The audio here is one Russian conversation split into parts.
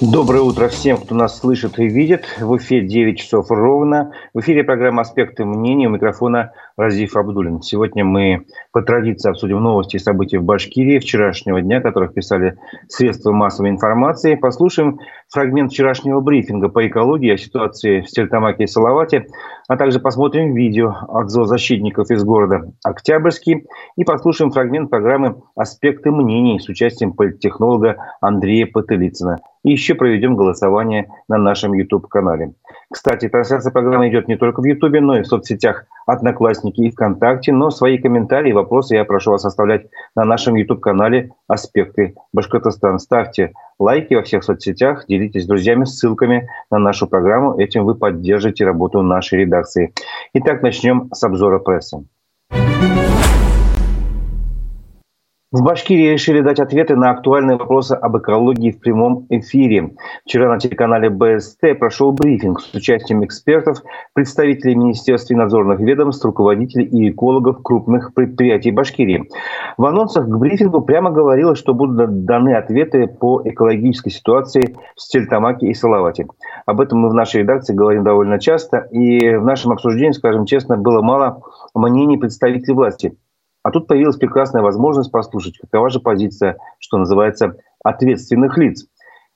Доброе утро всем, кто нас слышит и видит. В эфире 9 часов ровно. В эфире программа «Аспекты мнений». У микрофона Разиф Абдулин. Сегодня мы по традиции обсудим новости и события в Башкирии вчерашнего дня, которых писали средства массовой информации. Послушаем фрагмент вчерашнего брифинга по экологии о ситуации в Стерлитамаке и Салавате, а также посмотрим видео от зоозащитников из города Октябрьский и послушаем фрагмент программы «Аспекты мнений» с участием политтехнолога Андрея Потылицына. И еще проведем голосование на нашем YouTube-канале. Кстати, трансляция программы идет не только в YouTube, но и в соцсетях Одноклассники и ВКонтакте. Но свои комментарии и вопросы я прошу вас оставлять на нашем YouTube-канале «Аспекты Башкортостан». Ставьте лайки во всех соцсетях, делитесь с друзьями ссылками на нашу программу. Этим вы поддержите работу нашей редакции. Итак, начнем с обзора прессы. В Башкирии решили дать ответы на актуальные вопросы об экологии в прямом эфире. Вчера на телеканале БСТ прошел брифинг с участием экспертов, представителей Министерства и надзорных ведомств, руководителей и экологов крупных предприятий Башкирии. В анонсах к брифингу прямо говорилось, что будут даны ответы по экологической ситуации в Стельтамаке и Салавате. Об этом мы в нашей редакции говорим довольно часто, и в нашем обсуждении, скажем честно, было мало мнений представителей власти – а тут появилась прекрасная возможность послушать, какова же позиция, что называется, ответственных лиц.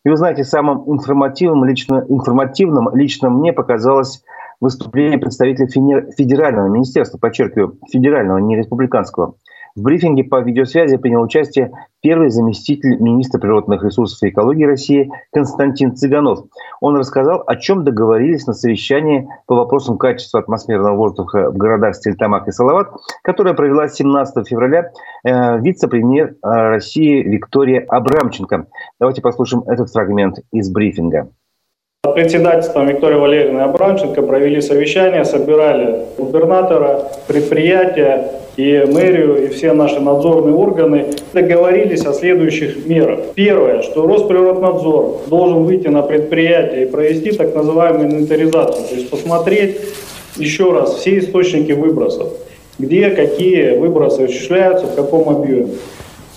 И вы знаете, самым информативным лично, информативным лично мне показалось выступление представителя федерального министерства, подчеркиваю, федерального, не республиканского, в брифинге по видеосвязи принял участие первый заместитель министра природных ресурсов и экологии России Константин Цыганов. Он рассказал, о чем договорились на совещании по вопросам качества атмосферного воздуха в городах Стельтамак и Салават, которое провела 17 февраля э, вице-премьер э, России Виктория Абрамченко. Давайте послушаем этот фрагмент из брифинга. Председательством Виктории Валерьевны Абрамченко провели совещание, собирали губернатора, предприятия и мэрию, и все наши надзорные органы. Договорились о следующих мерах. Первое, что Росприроднадзор должен выйти на предприятие и провести так называемую инвентаризацию, то есть посмотреть еще раз все источники выбросов, где какие выбросы осуществляются, в каком объеме.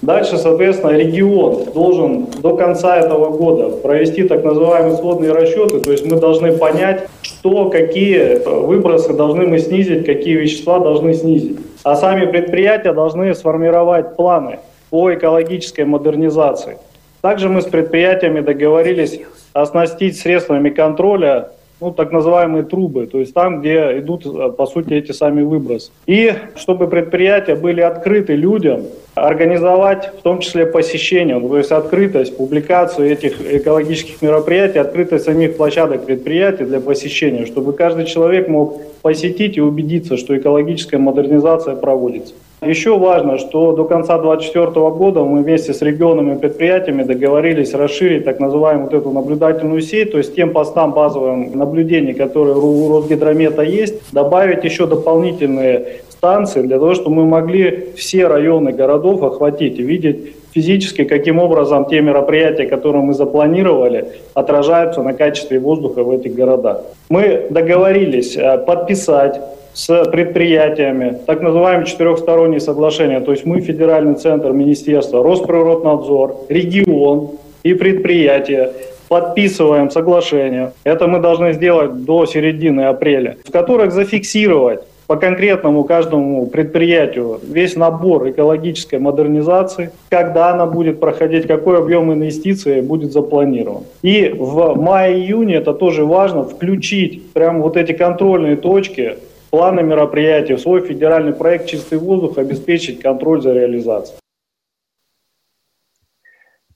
Дальше, соответственно, регион должен до конца этого года провести так называемые сводные расчеты, то есть мы должны понять, что, какие выбросы должны мы снизить, какие вещества должны снизить. А сами предприятия должны сформировать планы по экологической модернизации. Также мы с предприятиями договорились оснастить средствами контроля ну, так называемые трубы, то есть там, где идут, э, по сути, эти сами выбросы. И чтобы предприятия были открыты людям, организовать в том числе посещение, то есть открытость, публикацию этих экологических мероприятий, открытость самих площадок предприятий для посещения, чтобы каждый человек мог посетить и убедиться, что экологическая модернизация проводится. Еще важно, что до конца 2024 года мы вместе с регионами и предприятиями договорились расширить так называемую вот эту наблюдательную сеть, то есть тем постам базовым наблюдений, которые у Росгидромета есть, добавить еще дополнительные станции для того, чтобы мы могли все районы городов охватить и видеть физически, каким образом те мероприятия, которые мы запланировали, отражаются на качестве воздуха в этих городах. Мы договорились э, подписать с предприятиями, так называемое четырехстороннее соглашение, то есть мы федеральный центр министерства, Росприроднадзор, регион и предприятия подписываем соглашение. Это мы должны сделать до середины апреля, в которых зафиксировать по конкретному каждому предприятию весь набор экологической модернизации, когда она будет проходить, какой объем инвестиций будет запланирован. И в мае-июне, это тоже важно, включить прямо вот эти контрольные точки планы мероприятий, в свой федеральный проект «Чистый воздух» обеспечить контроль за реализацией.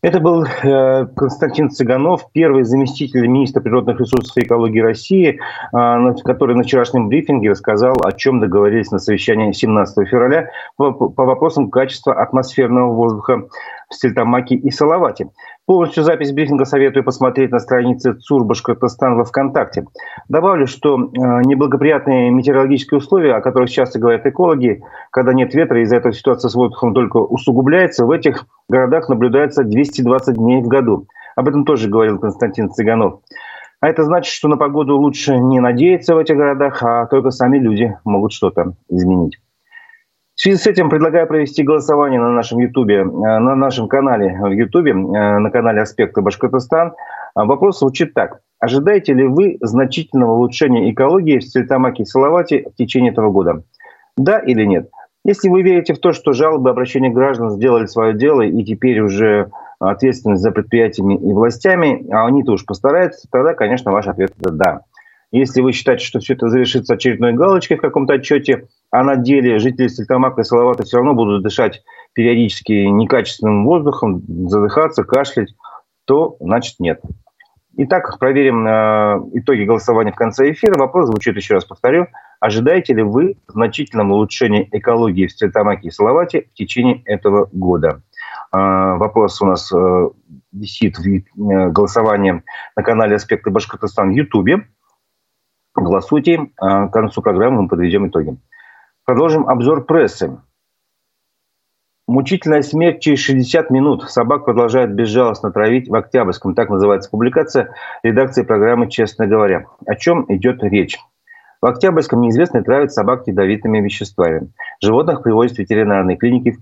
Это был э, Константин Цыганов, первый заместитель министра природных ресурсов и экологии России, э, который на вчерашнем брифинге рассказал, о чем договорились на совещании 17 февраля по, по вопросам качества атмосферного воздуха в Стельтамаке и Салавате. Полностью запись брифинга советую посмотреть на странице ЦУР Башкортостан во ВКонтакте. Добавлю, что э, неблагоприятные метеорологические условия, о которых часто говорят экологи, когда нет ветра, из-за этого ситуация с воздухом только усугубляется, в этих городах наблюдается 220 дней в году. Об этом тоже говорил Константин Цыганов. А это значит, что на погоду лучше не надеяться в этих городах, а только сами люди могут что-то изменить. В связи с этим предлагаю провести голосование на нашем Ютубе, э, на нашем канале в Ютубе, э, на канале «Аспекты Башкортостан». Вопрос звучит так. Ожидаете ли вы значительного улучшения экологии в Стерлитамаке и Салавате в течение этого года? Да или нет? Если вы верите в то, что жалобы, обращения граждан сделали свое дело и теперь уже ответственность за предприятиями и властями, а они-то уж постараются, тогда, конечно, ваш ответ – это да. Если вы считаете, что все это завершится очередной галочкой в каком-то отчете, а на деле жители Стельтамака и Салавата все равно будут дышать периодически некачественным воздухом, задыхаться, кашлять, то значит нет. Итак, проверим э, итоги голосования в конце эфира. Вопрос звучит еще раз, повторю. Ожидаете ли вы значительного улучшения экологии в Стельтамаке и Салавате в течение этого года? Э, вопрос у нас э, висит в э, голосовании на канале «Аспекты Башкортостана» в Ютубе. Голосуйте. А к концу программы мы подведем итоги. Продолжим обзор прессы. Мучительная смерть через 60 минут. Собак продолжают безжалостно травить в Октябрьском. Так называется публикация редакции программы «Честно говоря». О чем идет речь? В Октябрьском неизвестные травят собак ядовитыми веществами. Животных привозят в ветеринарные клиники в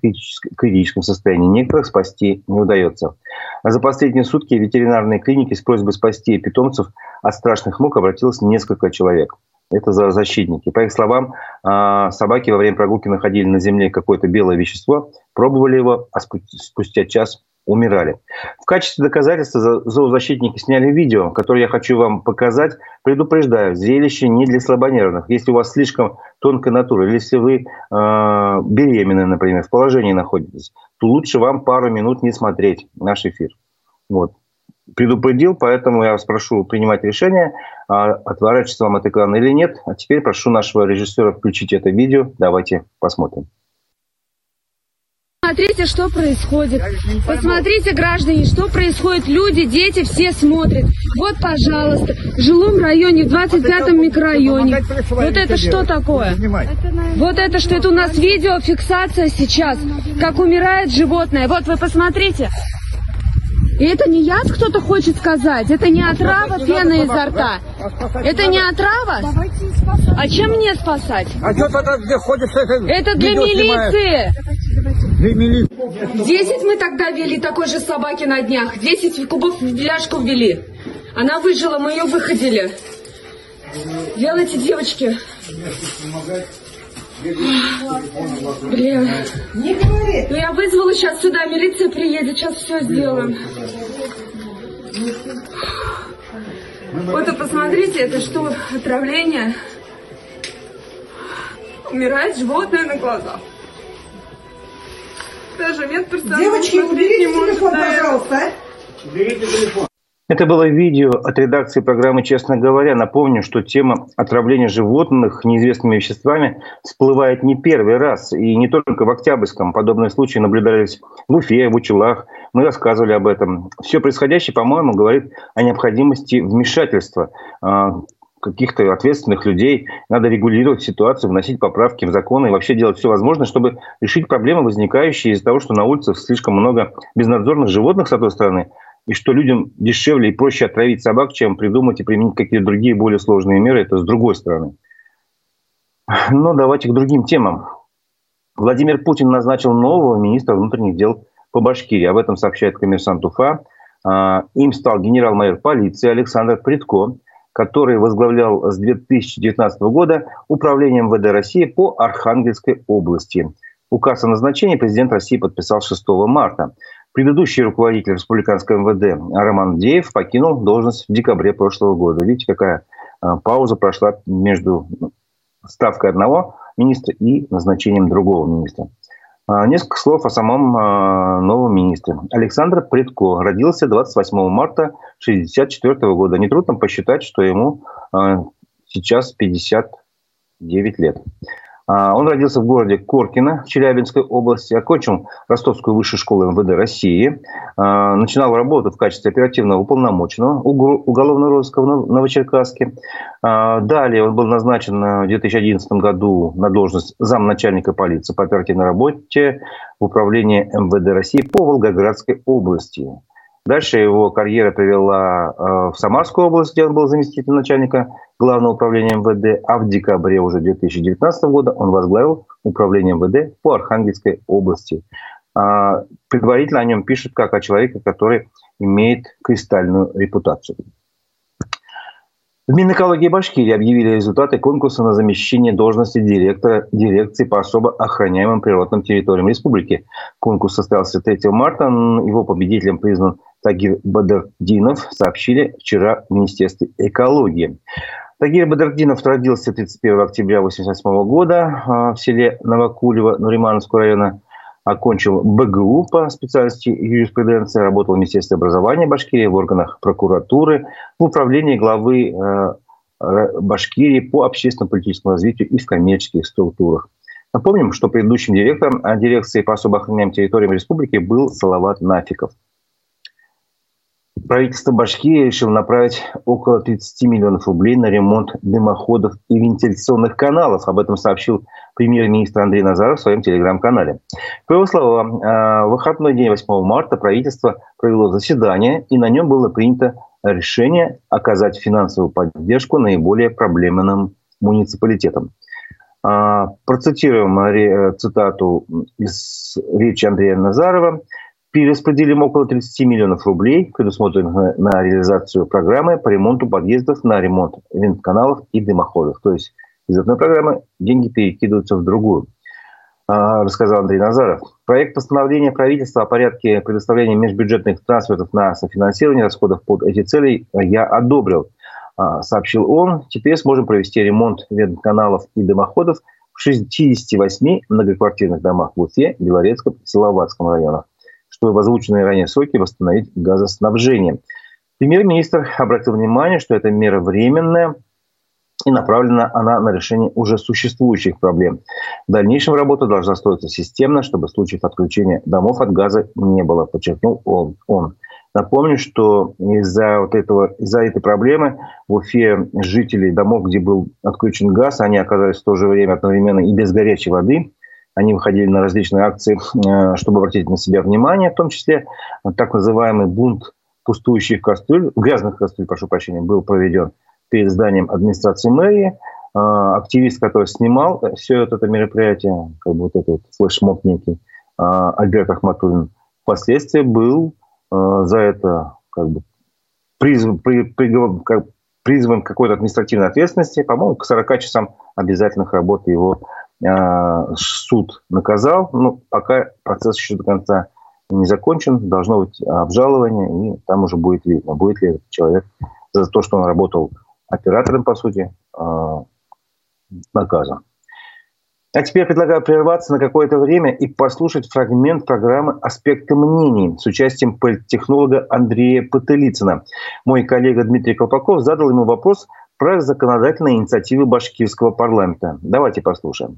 критическом состоянии. Некоторых спасти не удается. За последние сутки ветеринарные клиники с просьбой спасти питомцев от страшных мук обратилось несколько человек. Это за защитники. По их словам, а, собаки во время прогулки находили на земле какое-то белое вещество, пробовали его, а спустя час умирали. В качестве доказательства зоозащитники сняли видео, которое я хочу вам показать. Предупреждаю, зрелище не для слабонервных. Если у вас слишком тонкая натура, или если вы э, беременны, например, в положении находитесь, то лучше вам пару минут не смотреть наш эфир. Вот. Предупредил, поэтому я вас прошу принимать решение, а отворачиваться вам от экрана или нет. А теперь прошу нашего режиссера включить это видео. Давайте посмотрим. Посмотрите, что происходит. Посмотрите, граждане, что происходит. Люди, дети, все смотрят. Вот, пожалуйста, в жилом районе, в 25-м микрорайоне. Вот это что такое? Вот это что? Это у нас видеофиксация сейчас, как умирает животное. Вот вы посмотрите. И это не яд кто-то хочет сказать, это не отрава пена изо рта. Это не отрава? А чем мне спасать? А что тогда где ходишь? Это для милиции. Десять мы тогда вели такой же собаки на днях. Десять кубов в ляжку ввели. Она выжила, мы ее выходили. Делайте, девочки. Блин. Не говори. Ну я вызвала сейчас сюда, милиция приедет, сейчас все сделаем. Вот и посмотрите, это что, отравление? Умирает животное на глазах. Даже медперсонал Девочки, уберите телефон, пожалуйста. Уберите телефон. Это было видео от редакции программы «Честно говоря». Напомню, что тема отравления животных неизвестными веществами всплывает не первый раз. И не только в Октябрьском. Подобные случаи наблюдались в Уфе, в Учелах. Мы рассказывали об этом. Все происходящее, по-моему, говорит о необходимости вмешательства а, каких-то ответственных людей. Надо регулировать ситуацию, вносить поправки в законы и вообще делать все возможное, чтобы решить проблемы, возникающие из-за того, что на улицах слишком много безнадзорных животных, с одной стороны, и что людям дешевле и проще отравить собак, чем придумать и применить какие-то другие более сложные меры, это с другой стороны. Но давайте к другим темам. Владимир Путин назначил нового министра внутренних дел по Башкирии. Об этом сообщает коммерсант Уфа. А, им стал генерал-майор полиции Александр Притко, который возглавлял с 2019 года управление МВД России по Архангельской области. Указ о назначении президент России подписал 6 марта. Предыдущий руководитель республиканского МВД Роман Деев покинул должность в декабре прошлого года. Видите, какая а, пауза прошла между ставкой одного министра и назначением другого министра. А, несколько слов о самом а, новом министре. Александр Предко родился 28 марта 1964 года. Нетрудно посчитать, что ему сейчас 59 лет. А, он родился в городе Коркино в Челябинской области, окончил Ростовскую высшую школу МВД России, а, начинал работу в качестве оперативного уполномоченного уголовного розыска в Новочеркасске. А, далее он был назначен в 2011 году на должность замначальника полиции по оперативной работе в управлении МВД России по Волгоградской области. Дальше его карьера привела э, в Самарскую область, где он был заместителем начальника Главного управления МВД, а в декабре уже 2019 года он возглавил управление МВД по Архангельской области. А, предварительно о нем пишут как о человеке, который имеет кристальную репутацию. В Минэкологии Башкирии объявили результаты конкурса на замещение должности директора дирекции по особо охраняемым природным территориям республики. Конкурс состоялся 3 марта. Его победителем признан Тагир Бадардинов, сообщили вчера в Министерстве экологии. Тагир Бадардинов родился 31 октября 1988 года а, в селе Новокулево Нуримановского района окончил БГУ по специальности юриспруденции, работал в Министерстве образования Башкирии, в органах прокуратуры, в управлении главы э, Башкирии по общественно-политическому развитию и в коммерческих структурах. Напомним, что предыдущим директором дирекции по особо охраняемым территориям республики был Салават Нафиков. Правительство Башкирии решило направить около 30 миллионов рублей на ремонт дымоходов и вентиляционных каналов. Об этом сообщил премьер-министр Андрей Назаров в своем телеграм-канале. По его словам, в выходной день 8 марта правительство провело заседание, и на нем было принято решение оказать финансовую поддержку наиболее проблемным муниципалитетам. А, процитируем цитату из речи Андрея Назарова – перераспределим около 30 миллионов рублей, предусмотренных на, реализацию программы по ремонту подъездов, на ремонт вентканалов и дымоходов. То есть из одной программы деньги перекидываются в другую, а, рассказал Андрей Назаров. Проект постановления правительства о порядке предоставления межбюджетных трансфертов на софинансирование расходов под эти цели я одобрил, а, сообщил он. Теперь сможем провести ремонт вентканалов и дымоходов в 68 многоквартирных домах в Уфе, Белорецком и Силоватском районах чтобы в озвученные ранее сроки восстановить газоснабжение. Премьер-министр обратил внимание, что эта мера временная, и направлена она на решение уже существующих проблем. В дальнейшем работа должна строиться системно, чтобы случаев отключения домов от газа не было, подчеркнул он. он. Напомню, что из-за вот этого, из-за этой проблемы в Уфе жители домов, где был отключен газ, они оказались в то же время одновременно и без горячей воды. Они выходили на различные акции, э, чтобы обратить на себя внимание, в том числе так называемый бунт пустующих кастрюль, грязных кастрюль, прошу прощения, был проведен перед зданием администрации мэрии. Э, активист, который снимал все это мероприятие, как бы вот этот флешмоб некий, э, Альберт Ахматуллин, впоследствии был за это как бы призван, призван к какой-то административной ответственности, по-моему, к 40 часам обязательных работы его суд наказал, ну, пока процесс еще до конца не закончен, должно быть обжалование, и там уже будет видно, будет ли этот человек за то, что он работал оператором, по сути, а, наказан. А теперь предлагаю прерваться на какое-то время и послушать фрагмент программы «Аспекты мнений» с участием политтехнолога Андрея Потылицына. Мой коллега Дмитрий Колпаков задал ему вопрос про законодательные инициативы башкирского парламента. Давайте послушаем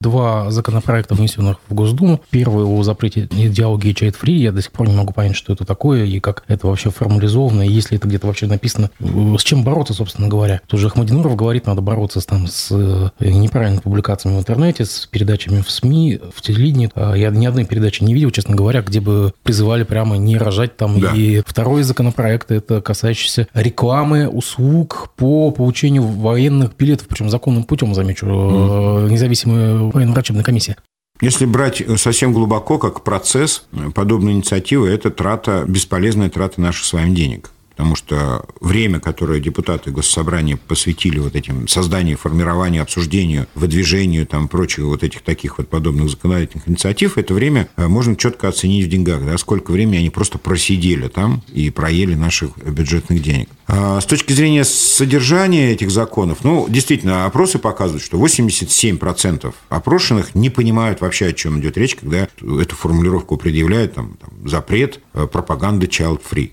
два законопроекта, внесенных в Госдуму. Первый о запрете идеологии чайт-фри. Я до сих пор не могу понять, что это такое и как это вообще формализовано, и если это где-то вообще написано. С чем бороться, собственно говоря? Тут же Ахмадинуров говорит, надо бороться там, с э, неправильными публикациями в интернете, с передачами в СМИ, в телевидении. А я ни одной передачи не видел, честно говоря, где бы призывали прямо не рожать там. Да. И второй законопроект, это касающийся рекламы услуг по получению военных билетов, причем законным путем, замечу, mm. независимые военно-врачебная комиссия. Если брать совсем глубоко, как процесс, подобная инициатива – это трата, бесполезная трата наших с вами денег потому что время, которое депутаты Госсобрания посвятили вот этим созданию, формированию, обсуждению, выдвижению там прочих вот этих таких вот подобных законодательных инициатив, это время э, можно четко оценить в деньгах, да, сколько времени они просто просидели там и проели наших бюджетных денег. А с точки зрения содержания этих законов, ну, действительно, опросы показывают, что 87% опрошенных не понимают вообще, о чем идет речь, когда эту формулировку предъявляют, там, там запрет э, пропаганды child-free.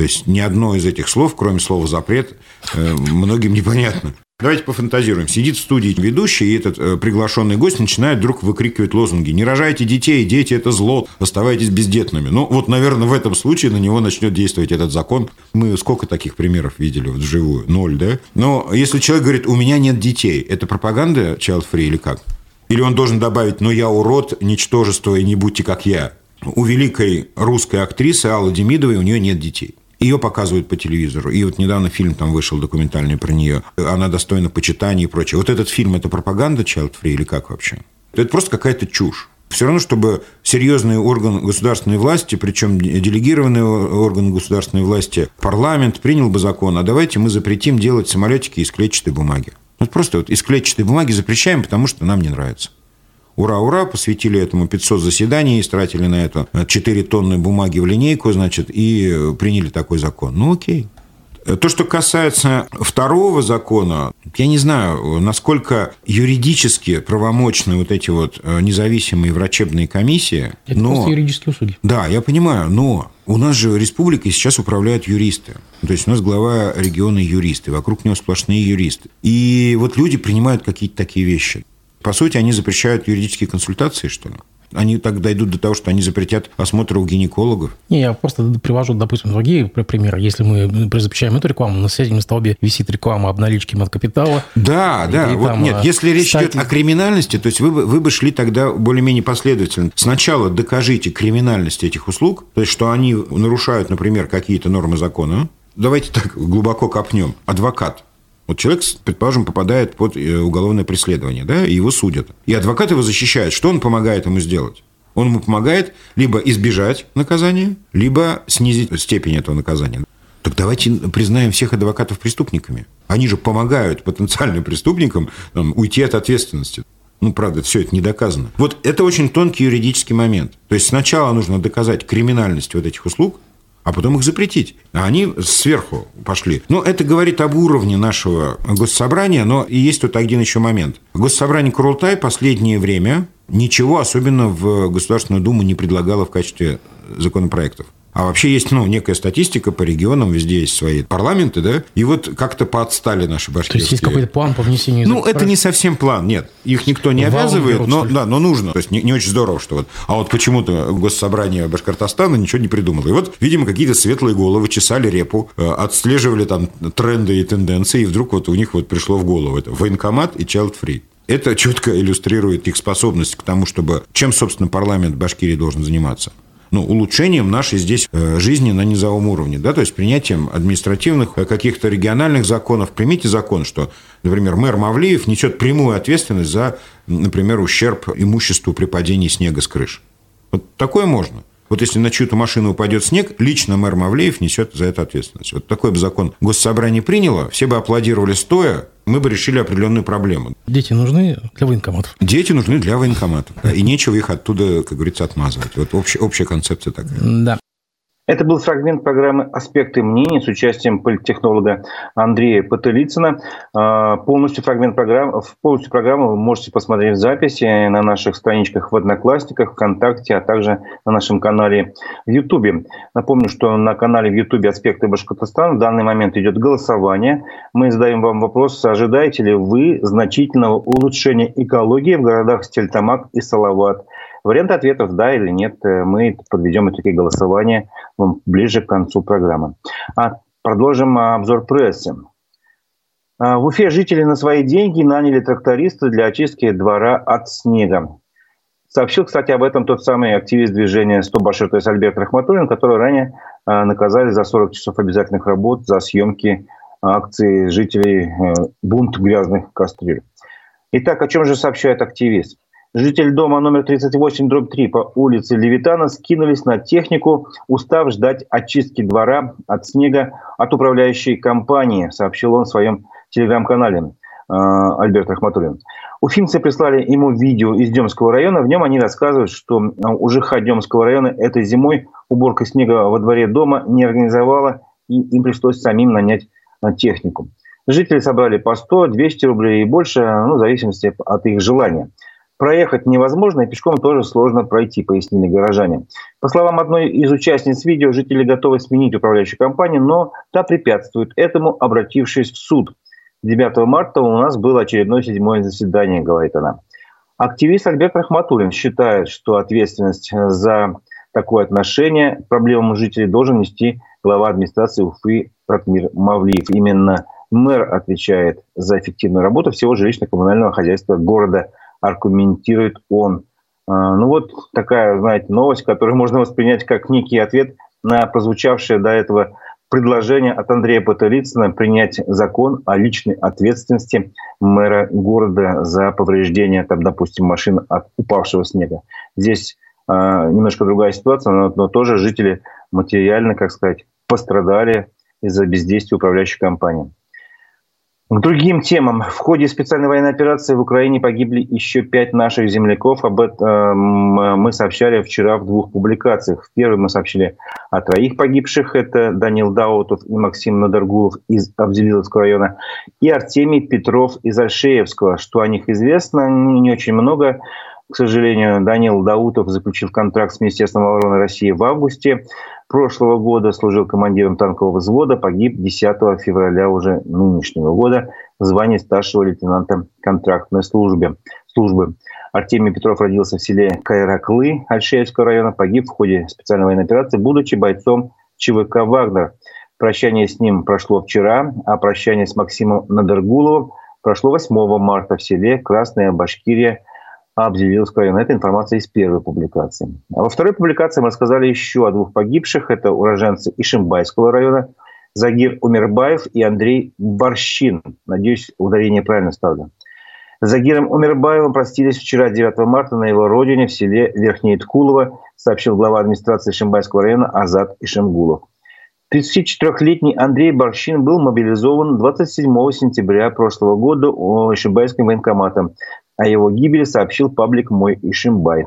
То есть ни одно из этих слов, кроме слова «запрет», э, многим непонятно. Давайте пофантазируем. Сидит в студии ведущий, и этот э, приглашенный гость начинает вдруг выкрикивать лозунги. «Не рожайте детей, дети – это зло, оставайтесь бездетными». Ну, вот, наверное, в этом случае на него начнет действовать этот закон. Мы сколько таких примеров видели вживую? Ноль, да? Но если человек говорит «у меня нет детей», это пропаганда child-free или как? Или он должен добавить «но я урод, ничтожество и не будьте как я». У великой русской актрисы Аллы Демидовой у нее нет детей. Ее показывают по телевизору. И вот недавно фильм там вышел документальный про нее. Она достойна почитания и прочее. Вот этот фильм – это пропаганда child free или как вообще? Это просто какая-то чушь. Все равно, чтобы серьезный орган государственной власти, причем делегированный орган государственной власти, парламент принял бы закон, а давайте мы запретим делать самолетики из клетчатой бумаги. Вот просто вот из клетчатой бумаги запрещаем, потому что нам не нравится. Ура, ура, посвятили этому 500 заседаний, истратили на это 4 тонны бумаги в линейку, значит, и приняли такой закон. Ну, окей. То, что касается второго закона, я не знаю, насколько юридически правомочны вот эти вот э, независимые врачебные комиссии. Это но... просто юридические услуги. Да, я понимаю, но у нас же республикой сейчас управляют юристы. То есть у нас глава региона юристы, вокруг него сплошные юристы. И вот люди принимают какие-то такие вещи. По сути, они запрещают юридические консультации, что ли? Они так дойдут до того, что они запретят осмотр у гинекологов? Не, я просто привожу, допустим, другие примеры. Если мы запрещаем эту рекламу, на соседнем столбе висит реклама об наличке капитала. Да, да. Вот там, нет, а, если речь кстати... идет о криминальности, то есть вы, вы бы шли тогда более-менее последовательно. Сначала докажите криминальность этих услуг, то есть что они нарушают, например, какие-то нормы закона. Давайте так глубоко копнем. Адвокат вот человек, предположим, попадает под э, уголовное преследование, да, и его судят. И адвокат его защищает. Что он помогает ему сделать? Он ему помогает либо избежать наказания, либо снизить степень этого наказания. Так давайте признаем всех адвокатов преступниками. Они же помогают потенциальным преступникам там, уйти от ответственности. Ну, правда, все это не доказано. Вот это очень тонкий юридический момент. То есть сначала нужно доказать криминальность вот этих услуг, а потом их запретить. А они сверху пошли. Но это говорит об уровне нашего госсобрания, но и есть тут один еще момент. Госсобрание Курултай последнее время ничего особенно в Государственную Думу не предлагало в качестве законопроектов. А вообще есть, ну, некая статистика по регионам, везде есть свои парламенты, да, и вот как-то поотстали наши башкирские. То есть есть какой-то план по внесению Ну, это не совсем план, нет. Их никто не обязывает, берут, но, да, но нужно. То есть не, не очень здорово, что вот. А вот почему-то госсобрание Башкортостана ничего не придумало. И вот, видимо, какие-то светлые головы чесали репу, э, отслеживали там тренды и тенденции, и вдруг вот у них вот пришло в голову это военкомат и child free. Это четко иллюстрирует их способность к тому, чтобы... Чем, собственно, парламент Башкирии должен заниматься? Ну, улучшением нашей здесь э, жизни на низовом уровне, да, то есть принятием административных э, каких-то региональных законов. Примите закон, что, например, мэр Мавлиев несет прямую ответственность за, например, ущерб имуществу при падении снега с крыш. Вот такое можно. Вот если на чью-то машину упадет снег, лично мэр Мавлеев несет за это ответственность. Вот такой бы закон госсобрание приняло, все бы аплодировали стоя, мы бы решили определенную проблему. Дети нужны для военкоматов? Дети нужны для военкоматов. Да, и нечего их оттуда, как говорится, отмазывать. Вот общая, общая концепция такая. Да. Это был фрагмент программы «Аспекты мнений» с участием политтехнолога Андрея Потылицына. А, полностью фрагмент программы, полностью программу вы можете посмотреть в записи на наших страничках в Одноклассниках, ВКонтакте, а также на нашем канале в Ютубе. Напомню, что на канале в Ютубе «Аспекты Башкортостана» в данный момент идет голосование. Мы задаем вам вопрос, ожидаете ли вы значительного улучшения экологии в городах Стельтамак и Салават – Варианты ответов «да» или «нет» э, мы подведем итоги голосования ближе к концу программы. А продолжим обзор прессы. А, в Уфе жители на свои деньги наняли тракториста для очистки двора от снега. Сообщил, кстати, об этом тот самый активист движения «Стоп Башир», то есть Альберт Рахматуллин, который ранее а, наказали за 40 часов обязательных работ за съемки акции жителей э, «Бунт грязных кастрюль». Итак, о чем же сообщает активист? Жители дома номер 38, дробь 3 по улице Левитана скинулись на технику, устав ждать очистки двора от снега от управляющей компании, сообщил он в своем телеграм-канале э, Альберт Рахматуллин. Уфимцы прислали ему видео из Демского района. В нем они рассказывают, что у ЖХ Демского района этой зимой уборка снега во дворе дома не организовала, и им пришлось самим нанять э, технику. Жители собрали по 100-200 рублей и больше, ну, в зависимости от их желания. Проехать невозможно, и пешком тоже сложно пройти, пояснили горожане. По словам одной из участниц видео, жители готовы сменить управляющую компанию, но та препятствует этому, обратившись в суд. 9 марта у нас было очередное седьмое заседание, говорит она. Активист Альберт Рахматуллин считает, что ответственность за такое отношение к проблемам жителей должен нести глава администрации Уфы Ратмир Мавлиев. Именно мэр отвечает за эффективную работу всего жилищно-коммунального хозяйства города аргументирует он. А, ну вот такая, знаете, новость, которую можно воспринять как некий ответ на прозвучавшее до этого предложение от Андрея Потылицына принять закон о личной ответственности мэра города за повреждение, там, допустим, машин от упавшего снега. Здесь э, немножко другая ситуация, но, но тоже жители материально, как сказать, пострадали из-за бездействия управляющей компании. К другим темам. В ходе специальной военной операции в Украине погибли еще пять наших земляков. Об этом мы сообщали вчера в двух публикациях. В первой мы сообщили о троих погибших. Это Данил Даутов и Максим Надаргулов из Абзелиловского района. И Артемий Петров из Альшеевского. Что о них известно, не очень много. К сожалению, Данил Даутов заключил контракт с Министерством обороны России в августе прошлого года, служил командиром танкового взвода, погиб 10 февраля уже нынешнего года в звании старшего лейтенанта контрактной службы. службы. Артемий Петров родился в селе Кайраклы Альшеевского района, погиб в ходе специальной военной операции, будучи бойцом ЧВК «Вагнер». Прощание с ним прошло вчера, а прощание с Максимом Надергуловым прошло 8 марта в селе Красная Башкирия объявил района. Это информация из первой публикации. А во второй публикации мы рассказали еще о двух погибших. Это уроженцы Ишимбайского района Загир Умербаев и Андрей Борщин. Надеюсь, ударение правильно ставлю. Загиром Умербаевым простились вчера, 9 марта, на его родине в селе Верхнее Ткулово, сообщил глава администрации Шимбайского района Азат Ишемгулов. 34-летний Андрей Борщин был мобилизован 27 сентября прошлого года Ишимбайским военкоматом. О его гибели сообщил паблик «Мой Ишимбай».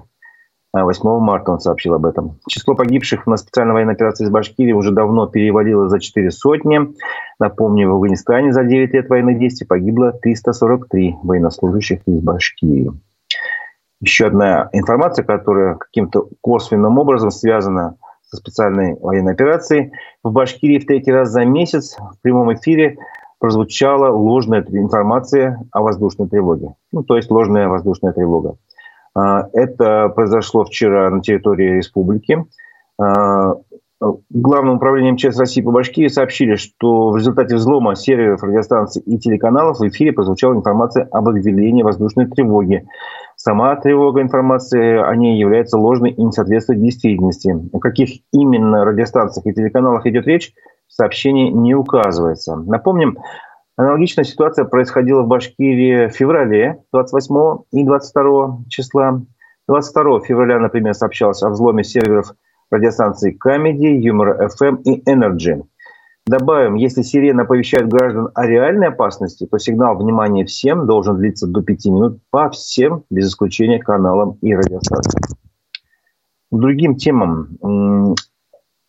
8 а, марта он сообщил об этом. Число погибших на специальной военной операции из Башкирии уже давно перевалило за 4 сотни. Напомню, в Афганистане за 9 лет военных действий погибло 343 военнослужащих из Башкирии. Еще одна информация, которая каким-то косвенным образом связана со специальной военной операцией. В Башкирии в третий раз за месяц в прямом эфире прозвучала ложная информация о воздушной тревоге. Ну, то есть ложная воздушная тревога. А, это произошло вчера на территории республики. А, Главным управлением МЧС России по Башкирии сообщили, что в результате взлома серверов радиостанций и телеканалов в эфире прозвучала информация об объявлении воздушной тревоги. Сама тревога информации о ней является ложной и не соответствует действительности. О каких именно радиостанциях и телеканалах идет речь, в сообщении не указывается. Напомним, аналогичная ситуация происходила в Башкирии в феврале 28 и 22 числа. 22 февраля, например, сообщалось о взломе серверов радиостанций Comedy, Humor FM и Energy. Добавим, если сирена оповещает граждан о реальной опасности, то сигнал внимания всем должен длиться до 5 минут по всем, без исключения каналам и радиостанциям. Другим темам.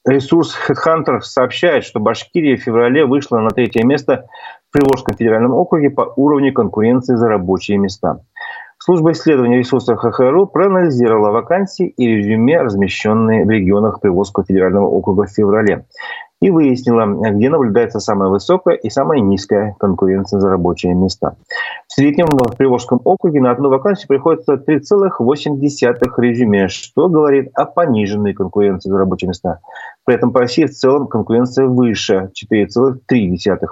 Ресурс HeadHunter сообщает, что Башкирия в феврале вышла на третье место в Приволжском федеральном округе по уровню конкуренции за рабочие места. Служба исследования ресурсов ХХРУ проанализировала вакансии и резюме, размещенные в регионах Приволжского федерального округа в феврале и выяснила, где наблюдается самая высокая и самая низкая конкуренция за рабочие места. В среднем в Приволжском округе на одну вакансию приходится 3,8 резюме, что говорит о пониженной конкуренции за рабочие места. При этом по России в целом конкуренция выше 4,3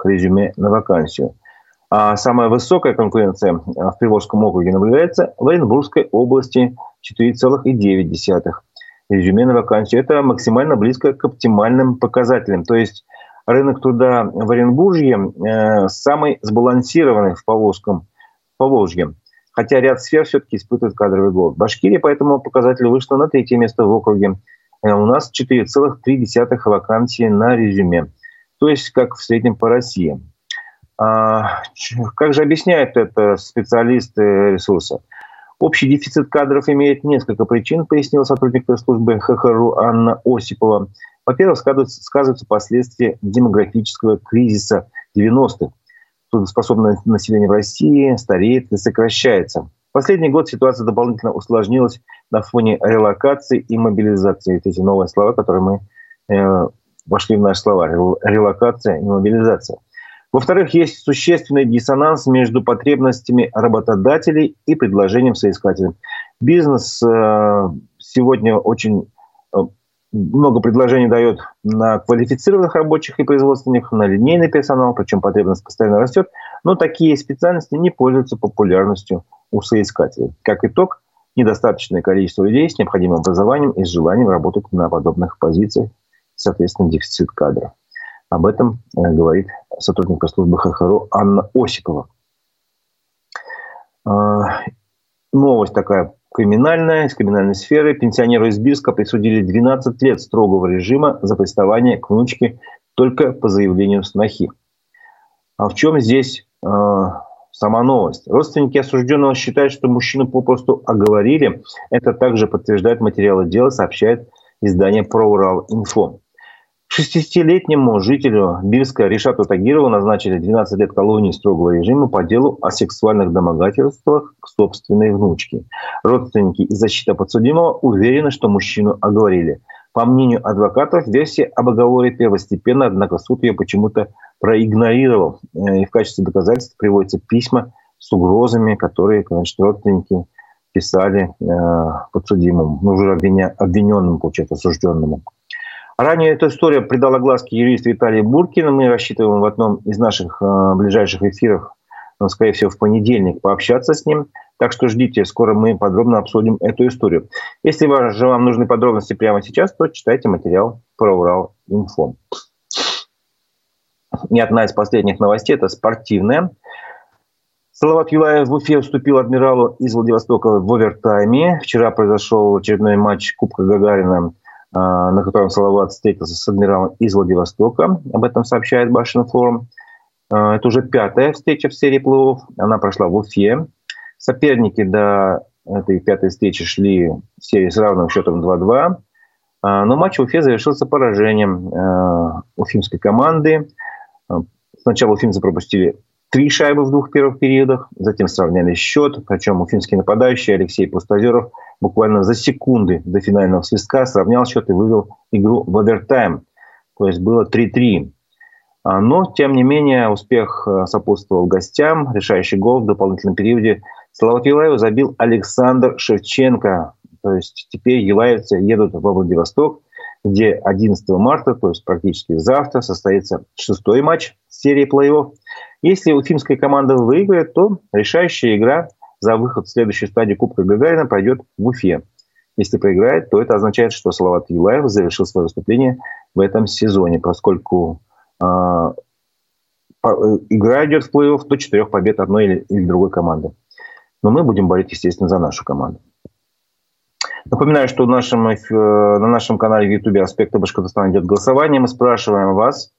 резюме на вакансию. А самая высокая конкуренция в Приволжском округе наблюдается в Оренбургской области 4,9 резюме на вакансию. Это максимально близко к оптимальным показателям. То есть рынок труда в Оренбурге э, самый сбалансированный в Поволжском, Поволжье. Хотя ряд сфер все-таки испытывает кадровый голод. Башкирия по этому показателю вышла на третье место в округе. Э, у нас 4,3 вакансии на резюме. То есть как в среднем по России. А, как же объясняют это специалисты ресурса? Общий дефицит кадров имеет несколько причин, пояснила сотрудник службы ХХРУ Анна Осипова. Во-первых, сказываются, последствия демографического кризиса 90-х. Трудоспособное население в России стареет и сокращается. В последний год ситуация дополнительно усложнилась на фоне релокации и мобилизации. Эти новые слова, которые мы э, вошли в наши слова. Релокация и мобилизация. Во-вторых, есть существенный диссонанс между потребностями работодателей и предложением соискателя. Бизнес э, сегодня очень э, много предложений дает на квалифицированных рабочих и производственных, на линейный персонал, причем потребность постоянно растет, но такие специальности не пользуются популярностью у соискателей. Как итог, недостаточное количество людей с необходимым образованием и с желанием работать на подобных позициях, соответственно, дефицит кадров. Об этом говорит сотрудник службы ХХРО Анна Осипова. Новость такая криминальная, из криминальной сферы. Пенсионеру из Бирска присудили 12 лет строгого режима за приставание к внучке только по заявлению снохи. А в чем здесь э, сама новость? Родственники осужденного считают, что мужчину попросту оговорили. Это также подтверждает материалы дела, сообщает издание «Проурал-Инфо». 60-летнему жителю Бирска Ришату Тагирову назначили 12 лет колонии строгого режима по делу о сексуальных домогательствах к собственной внучке. Родственники и защита подсудимого уверены, что мужчину оговорили. По мнению адвокатов, версия об оговоре первостепенна, однако суд ее почему-то проигнорировал. Э, и в качестве доказательств приводятся письма с угрозами, которые, конечно, родственники писали э, подсудимому, ну, уже обвиненному, получается, осужденному. Ранее эта история придала глазки юрист Виталий Буркин. Мы рассчитываем в одном из наших э, ближайших эфиров, ну, скорее всего, в понедельник, пообщаться с ним. Так что ждите, скоро мы подробно обсудим эту историю. Если же вам нужны подробности прямо сейчас, то читайте материал про Урал Инфо. И одна из последних новостей – это спортивная. Салават Юлаев в Уфе уступил адмиралу из Владивостока в овертайме. Вчера произошел очередной матч Кубка Гагарина на котором Салават встретился с адмиралом из Владивостока. Об этом сообщает Башин форум. А, это уже пятая встреча в серии плывов. Она прошла в Уфе. Соперники до этой пятой встречи шли в серии с равным счетом 2-2. А, но матч в Уфе завершился поражением уфимской команды. Сначала уфимцы пропустили три шайбы в двух первых периодах, затем сравняли счет, причем уфимский нападающий Алексей Пустозеров буквально за секунды до финального свистка сравнял счет и вывел игру в овертайм. То есть было 3-3. А, но, тем не менее, успех э, сопутствовал гостям. Решающий гол в дополнительном периоде Салават Юлаеву забил Александр Шевченко. То есть теперь юлаевцы едут во Владивосток, где 11 марта, то есть практически завтра, состоится шестой матч серии плей-офф. Если уфимская команда выиграет, то решающая игра за выход в следующую стадию Кубка Гагарина пройдет в Уфе. Если проиграет, то это означает, что Салават Юлаев завершил свое выступление в этом сезоне, поскольку э, игра идет в плей-офф до четырех побед одной или, или другой команды. Но мы будем болеть, естественно, за нашу команду. Напоминаю, что в нашем, э, на нашем канале в Ютубе «Аспекты Башкортостана» идет голосование. Мы спрашиваем вас,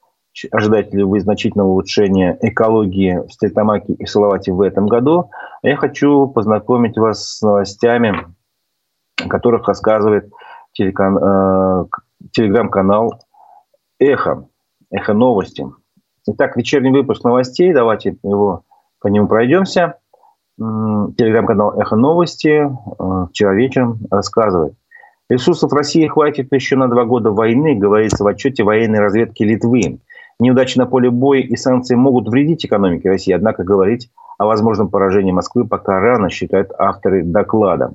ожидаете ли вы значительного улучшения экологии в Стельтамаке и Салавате в этом году. Я хочу познакомить вас с новостями, о которых рассказывает э, телеграм-канал «Эхо», «Эхо новости». Итак, вечерний выпуск новостей, давайте его по нему пройдемся. Телеграм-канал «Эхо новости» э, вчера вечером рассказывает. Ресурсов России хватит еще на два года войны, говорится в отчете военной разведки Литвы. Неудачи на поле боя и санкции могут вредить экономике России, однако говорить о возможном поражении Москвы пока рано, считают авторы доклада.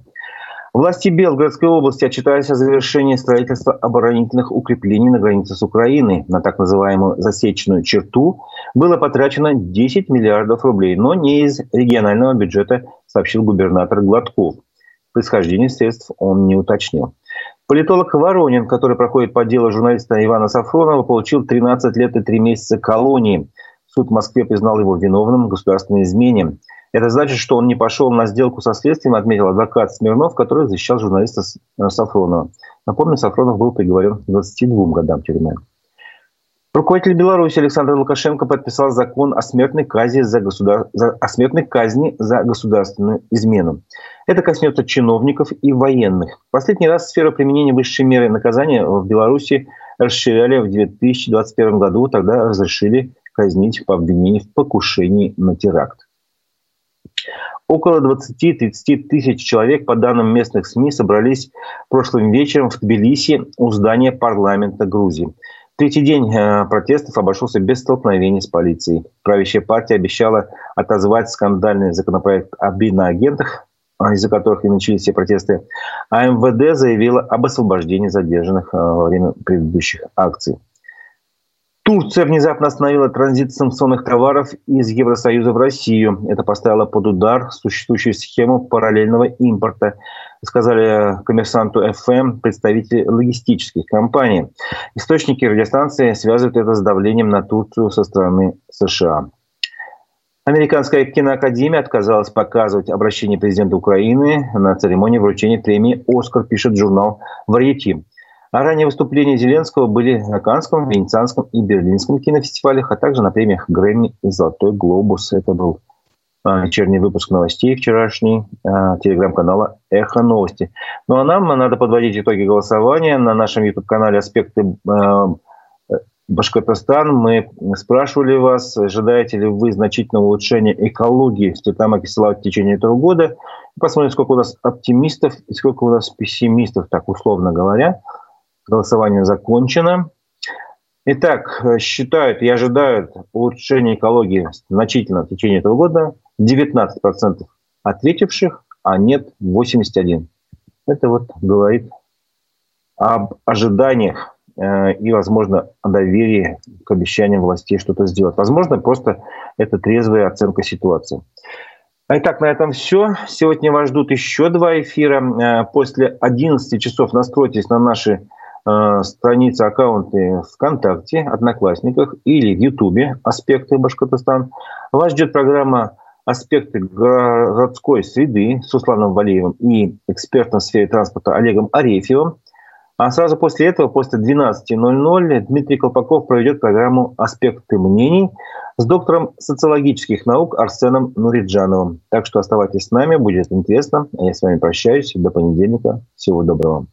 Власти Белгородской области отчитались о завершении строительства оборонительных укреплений на границе с Украиной. На так называемую засечную черту было потрачено 10 миллиардов рублей, но не из регионального бюджета, сообщил губернатор Гладков. Происхождение средств он не уточнил. Политолог Воронин, который проходит по делу журналиста Ивана Сафронова, получил 13 лет и 3 месяца колонии. Суд в Москве признал его виновным в государственной измене. Это значит, что он не пошел на сделку со следствием, отметил адвокат Смирнов, который защищал журналиста Сафронова. Напомню, Сафронов был приговорен к 22 годам тюрьмы. Руководитель Беларуси Александр Лукашенко подписал закон о смертной казни за, государ... за... О смертной казни за государственную измену. Это коснется чиновников и военных. Последний раз сферу применения высшей меры наказания в Беларуси расширяли в 2021 году. Тогда разрешили казнить по обвинению в покушении на теракт. Около 20-30 тысяч человек, по данным местных СМИ, собрались прошлым вечером в Тбилиси у здания парламента Грузии. Третий день э, протестов обошелся без столкновений с полицией. Правящая партия обещала отозвать скандальный законопроект о биноагентах, а, из-за которых и начались все протесты. А МВД заявила об освобождении задержанных э, во время предыдущих акций. Турция внезапно остановила транзит санкционных товаров из Евросоюза в Россию. Это поставило под удар существующую схему параллельного импорта. Сказали коммерсанту ФМ представители логистических компаний. Источники радиостанции связывают это с давлением на Турцию со стороны США. Американская киноакадемия отказалась показывать обращение президента Украины на церемонии вручения премии «Оскар», пишет журнал «Варьети». А ранее выступления Зеленского были на Канском, Венецианском и Берлинском кинофестивалях, а также на премиях Грэмми и «Золотой глобус». Это был вечерний выпуск новостей вчерашний а, телеграм-канала «Эхо новости». Ну а нам надо подводить итоги голосования на нашем YouTube-канале «Аспекты а, Башкортостан. Мы спрашивали вас, ожидаете ли вы значительного улучшения экологии в Степанакерке села в течение этого года. Посмотрим, сколько у нас оптимистов и сколько у нас пессимистов, так условно говоря. Голосование закончено. Итак, считают и ожидают улучшения экологии значительно в течение этого года 19% ответивших, а нет 81%. Это вот говорит об ожиданиях э, и, возможно, о доверии к обещаниям властей что-то сделать. Возможно, просто это трезвая оценка ситуации. Итак, на этом все. Сегодня вас ждут еще два эфира. Э, после 11 часов настройтесь на наши Э, страницы, аккаунты ВКонтакте, Одноклассниках или в Ютубе «Аспекты Башкортостан». Вас ждет программа «Аспекты городской среды» с Усланом Валеевым и экспертом в сфере транспорта Олегом Арефьевым. А сразу после этого, после 12.00, Дмитрий Колпаков проведет программу «Аспекты мнений» с доктором социологических наук Арсеном Нуриджановым. Так что оставайтесь с нами, будет интересно. А я с вами прощаюсь. До понедельника. Всего доброго.